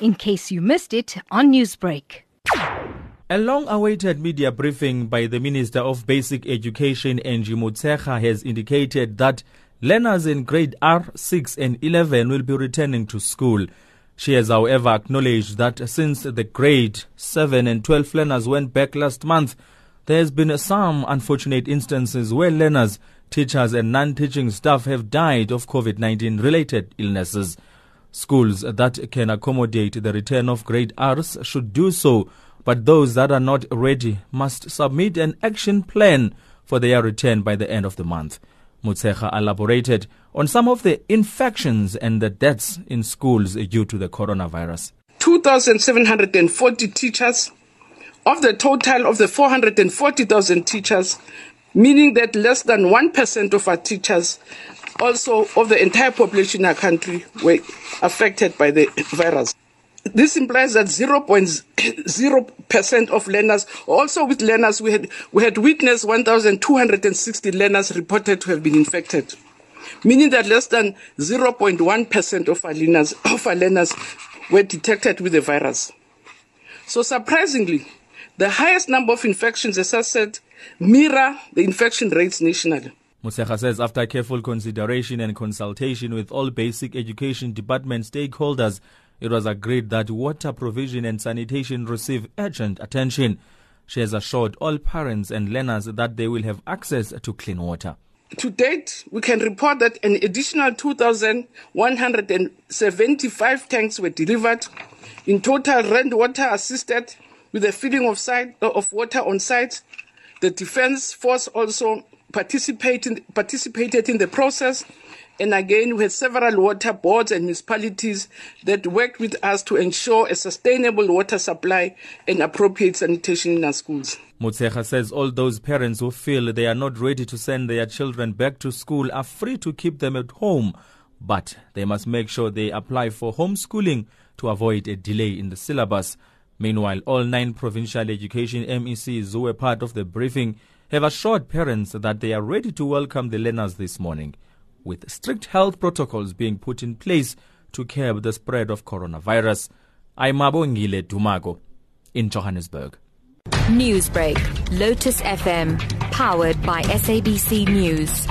in case you missed it on Newsbreak. A long awaited media briefing by the Minister of Basic Education, Angie Motshekga, has indicated that learners in grade R6 and 11 will be returning to school. She has, however, acknowledged that since the grade 7 and 12 learners went back last month, there has been some unfortunate instances where learners, teachers, and non teaching staff have died of COVID 19 related illnesses. Schools that can accommodate the return of grade Rs should do so but those that are not ready must submit an action plan for their return by the end of the month. Motshekga elaborated on some of the infections and the deaths in schools due to the coronavirus. 2,740 teachers of the total of the 440,000 teachers, meaning that less than 1% of our teachers, also of the entire population in our country, were affected by the virus. This implies that 0.0% of learners, also with learners, we had, we had witnessed 1,260 learners reported to have been infected, meaning that less than 0.1% of our learners, of our learners were detected with the virus. So surprisingly, the highest number of infections, as I said, mirror the infection rates nationally. Motshekga says after careful consideration and consultation with all basic education department stakeholders, it was agreed that water provision and sanitation receive urgent attention. She has assured all parents and learners that they will have access to clean water. To date, we can report that an additional 2,175 tanks were delivered. In total, Rand Water assisted with the filling of, site, uh, of water on site. The Defence Force also participated, participated in the process and again, we had several water boards and municipalities that worked with us to ensure a sustainable water supply and appropriate sanitation in our schools. Motshekga says all those parents who feel they are not ready to send their children back to school are free to keep them at home, but they must make sure they apply for homeschooling to avoid a delay in the syllabus. Meanwhile, all nine provincial education MECs who were part of the briefing have assured parents that they are ready to welcome the learners this morning with strict health protocols being put in place to curb the spread of coronavirus. I'm Abongile Dumako in Johannesburg. Newsbreak, Lotus FM, powered by SABC News.